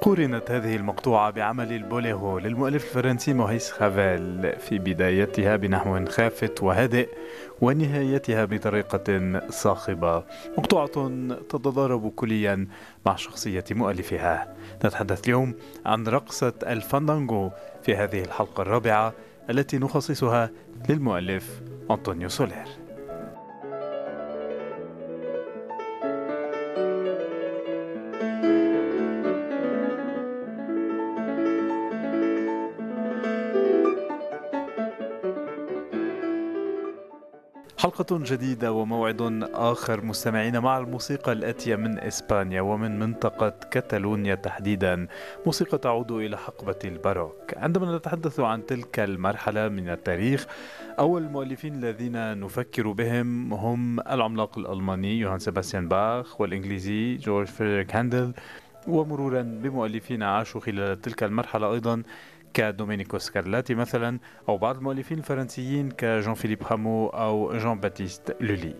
قورنت هذه المقطوعة بعمل البوليرو للمؤلف الفرنسي موريس رافيل في بدايتها بنحو خافت وهادئ ونهايتها بطريقة صاخبة. مقطوعة تتضارب كليا مع شخصية مؤلفها. نتحدث اليوم عن رقصة الفاندانغو في هذه الحلقة الرابعة التي نخصصها للمؤلف أنطونيو سولير. حلقة جديدة وموعد آخر مستمعين مع الموسيقى الآتية من إسبانيا ومن منطقة كتالونيا تحديدا. موسيقى تعود إلى حقبة الباروك. عندما نتحدث عن تلك المرحلة من التاريخ أول المؤلفين الذين نفكر بهم هم العملاق الألماني يوهان سيباستيان باخ والإنجليزي جورج فريدريك هاندل. ومرورا بمؤلفين عاشوا خلال تلك المرحلة أيضا كدومينيكو سكارلاتي مثلا أو بعض المؤلفين الفرنسيين كجون فيليب رامو أو جون باتيست لولي.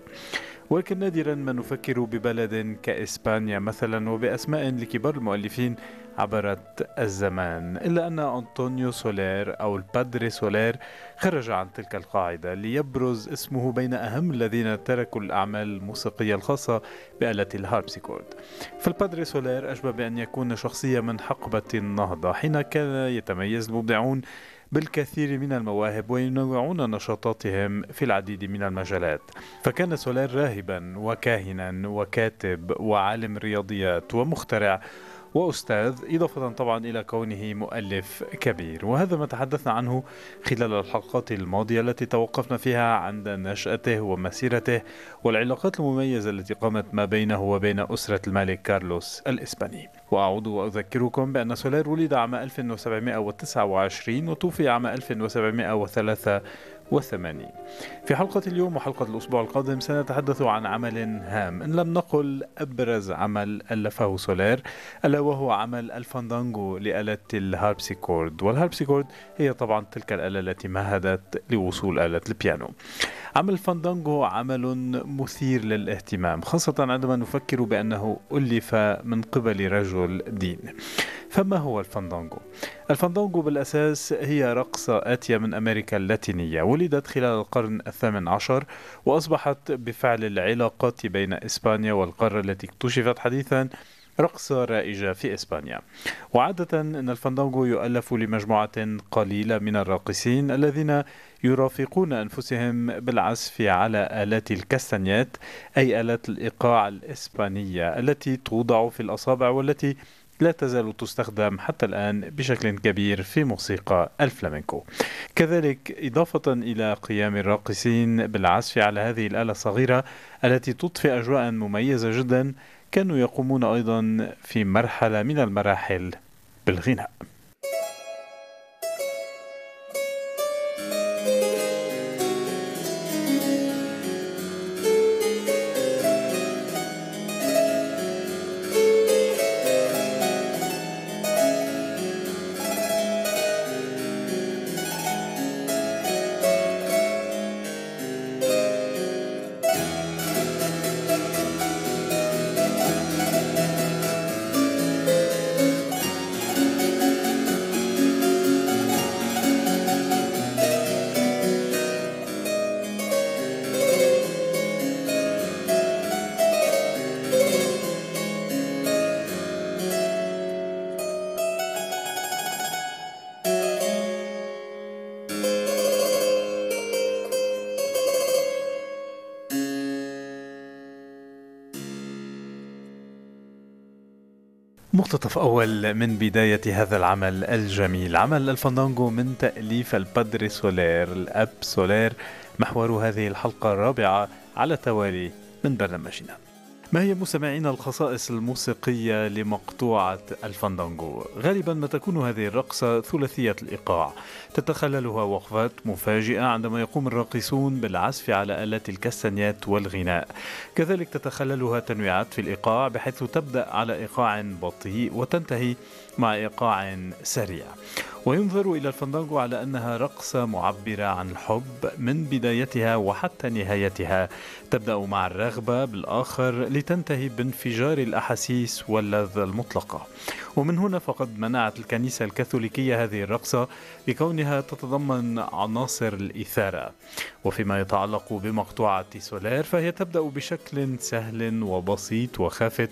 ولكن نادرا ما نفكر ببلد كإسبانيا مثلا وبأسماء لكبار المؤلفين عبرت الزمان إلا أن أنطونيو سولير أو البادري سولير خرج عن تلك القاعدة ليبرز اسمه بين أهم الذين تركوا الأعمال الموسيقية الخاصة بآلة الهاربسيكورد فالبادري سولير أشبه بأن يكون شخصية من حقبة النهضة حين كان يتميز المبدعون بالكثير من المواهب وينوعون نشاطاتهم في العديد من المجالات. فكان سولير راهبا وكاهنا وكاتب وعالم رياضيات ومخترع وأستاذ إضافة طبعا إلى كونه مؤلف كبير. وهذا ما تحدثنا عنه خلال الحلقات الماضية التي توقفنا فيها عند نشأته ومسيرته والعلاقات المميزة التي قامت ما بينه وبين أسرة الملك كارلوس الإسباني. وأعود وأذكركم بأن سولير ولد عام 1729 وتوفي عام 1703 وثمانين. في حلقة اليوم وحلقة الأسبوع القادم سنتحدث عن عمل هام. إن لم نقل أبرز عمل ألفه سولير ألا وهو عمل الفاندانجو لآلة الهاربسيكورد. والهاربسيكورد هي طبعا تلك الآلة التي مهدت لوصول آلة البيانو. عمل فاندانجو عمل مثير للاهتمام خاصة عندما نفكر بأنه ألف من قبل رجل دين. فما هو الفاندانجو؟ الفاندانجو بالأساس هي رقصة آتية من أمريكا اللاتينية ولدت خلال القرن الثامن عشر وأصبحت بفعل العلاقات بين إسبانيا والقارة التي اكتشفت حديثا رقصة رائجة في إسبانيا. وعادة أن الفاندانجو يؤلف لمجموعة قليلة من الراقصين الذين يرافقون أنفسهم بالعزف على آلات الكاستانيات أي آلات الإيقاع الإسبانية التي توضع في الأصابع والتي لا تزال تستخدم حتى الآن بشكل كبير في موسيقى الفلامنكو كذلك إضافة إلى قيام الراقصين بالعزف على هذه الآلة الصغيرة التي تضفي أجواء مميزة جدا كانوا يقومون أيضا في مرحلة من المراحل بالغناء. مقتطف أول من بداية هذا العمل الجميل. عمل الفاندانجو من تأليف البادري سولير الأب سولير. محور هذه الحلقة الرابعة على التوالي من برنامجنا. ما هي مستمعينا الخصائص الموسيقية لمقطوعة الفاندانجو؟ غالبا ما تكون هذه الرقصة ثلاثية الإيقاع. تتخللها وقفات مفاجئة عندما يقوم الراقصون بالعزف على آلات الكاستانيات والغناء. كذلك تتخللها تنويعات في الإيقاع بحيث تبدأ على إيقاع بطيء وتنتهي مع إيقاع سريع. وينظر إلى الفندانغو على أنها رقصة معبرة عن الحب من بدايتها وحتى نهايتها. تبدأ مع الرغبة بالآخر لتنتهي بانفجار الأحاسيس واللذة المطلقة. ومن هنا فقد منعت الكنيسة الكاثوليكية هذه الرقصة لكونها تتضمن عناصر الإثارة. وفيما يتعلق بمقطوعة سولير فهي تبدأ بشكل سهل وبسيط وخافت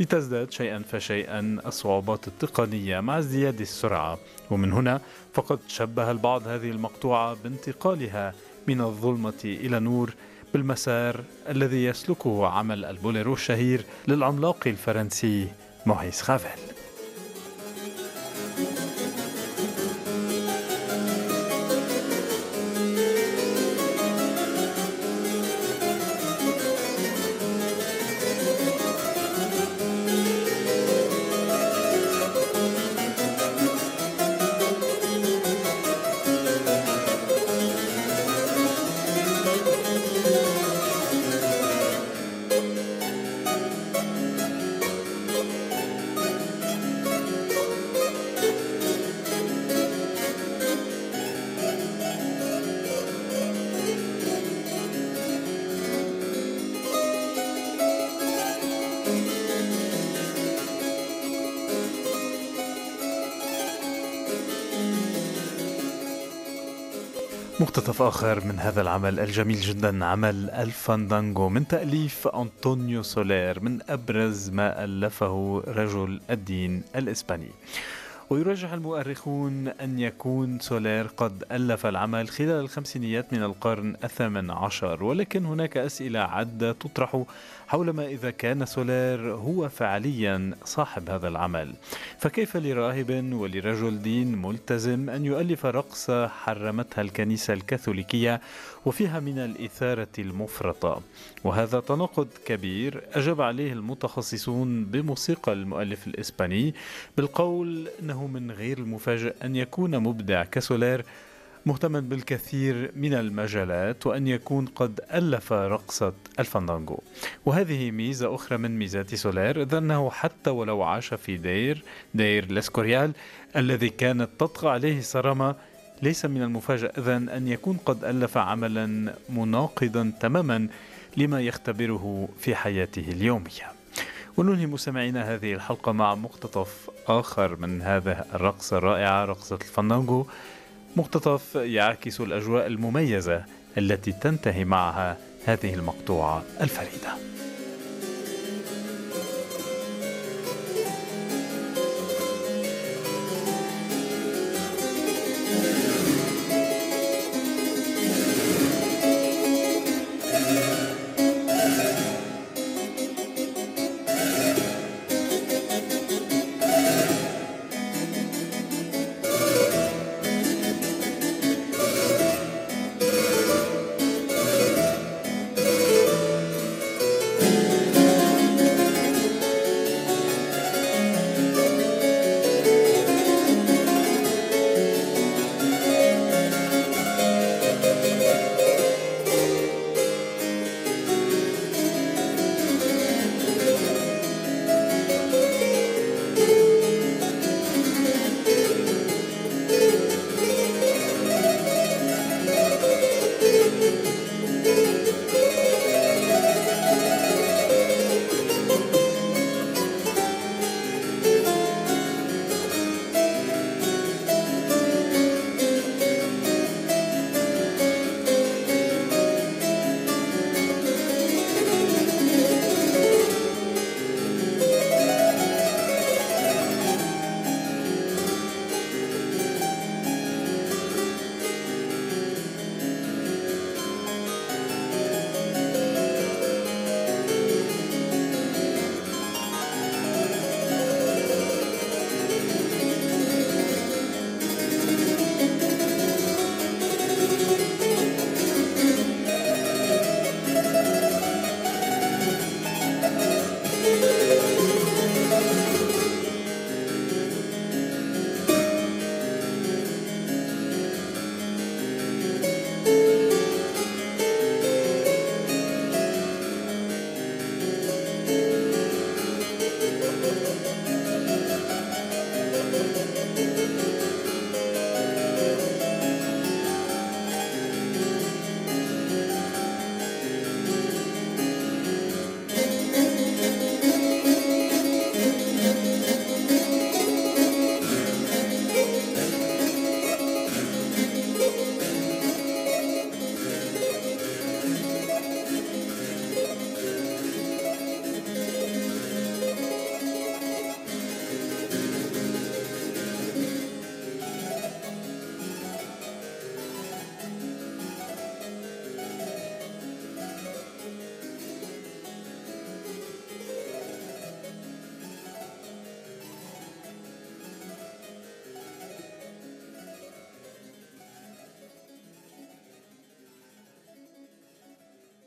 لتزداد شيئا فشيئا الصعوبات التقنية مع ازدياد السرعة. ومن هنا فقد شبه البعض هذه المقطوعة بانتقالها من الظلمة إلى النور بالمسار الذي يسلكه عمل البوليرو الشهير للعملاق الفرنسي موريس رافيل مقتطف آخر من هذا العمل الجميل جدا عمل الفاندانغو. من تأليف أنطونيو سولير من أبرز ما ألفه رجل الدين الإسباني. ويرجح المؤرخون أن يكون سولير قد ألف العمل خلال الخمسينيات من القرن الثامن عشر ولكن هناك أسئلة عدة تطرح حول ما إذا كان سولير هو فعليا صاحب هذا العمل. فكيف لراهب ولرجل دين ملتزم أن يؤلف رقصة حرمتها الكنيسة الكاثوليكية وفيها من الإثارة المفرطة؟ وهذا تناقض كبير أجاب عليه المتخصصون بموسيقى المؤلف الإسباني بالقول أنه من غير المفاجئ أن يكون مبدع كسولير مهتما بالكثير من المجالات وأن يكون قد ألف رقصة الفاندانغو وهذه ميزة أخرى من ميزات سولير إذ أنه حتى ولو عاش في دير دير لاسكوريال الذي كانت تطغى عليه صرامة ليس من المفاجأ إذا أن يكون قد ألف عملا مناقضا تماما لما يختبره في حياته اليومية. وننهي مستمعينا هذه الحلقة مع مقتطف آخر من هذه الرقصة الرائعة رقصة الفاندانغو مقتطف يعكس الأجواء المميزة التي تنتهي معها هذه المقطوعة الفريدة.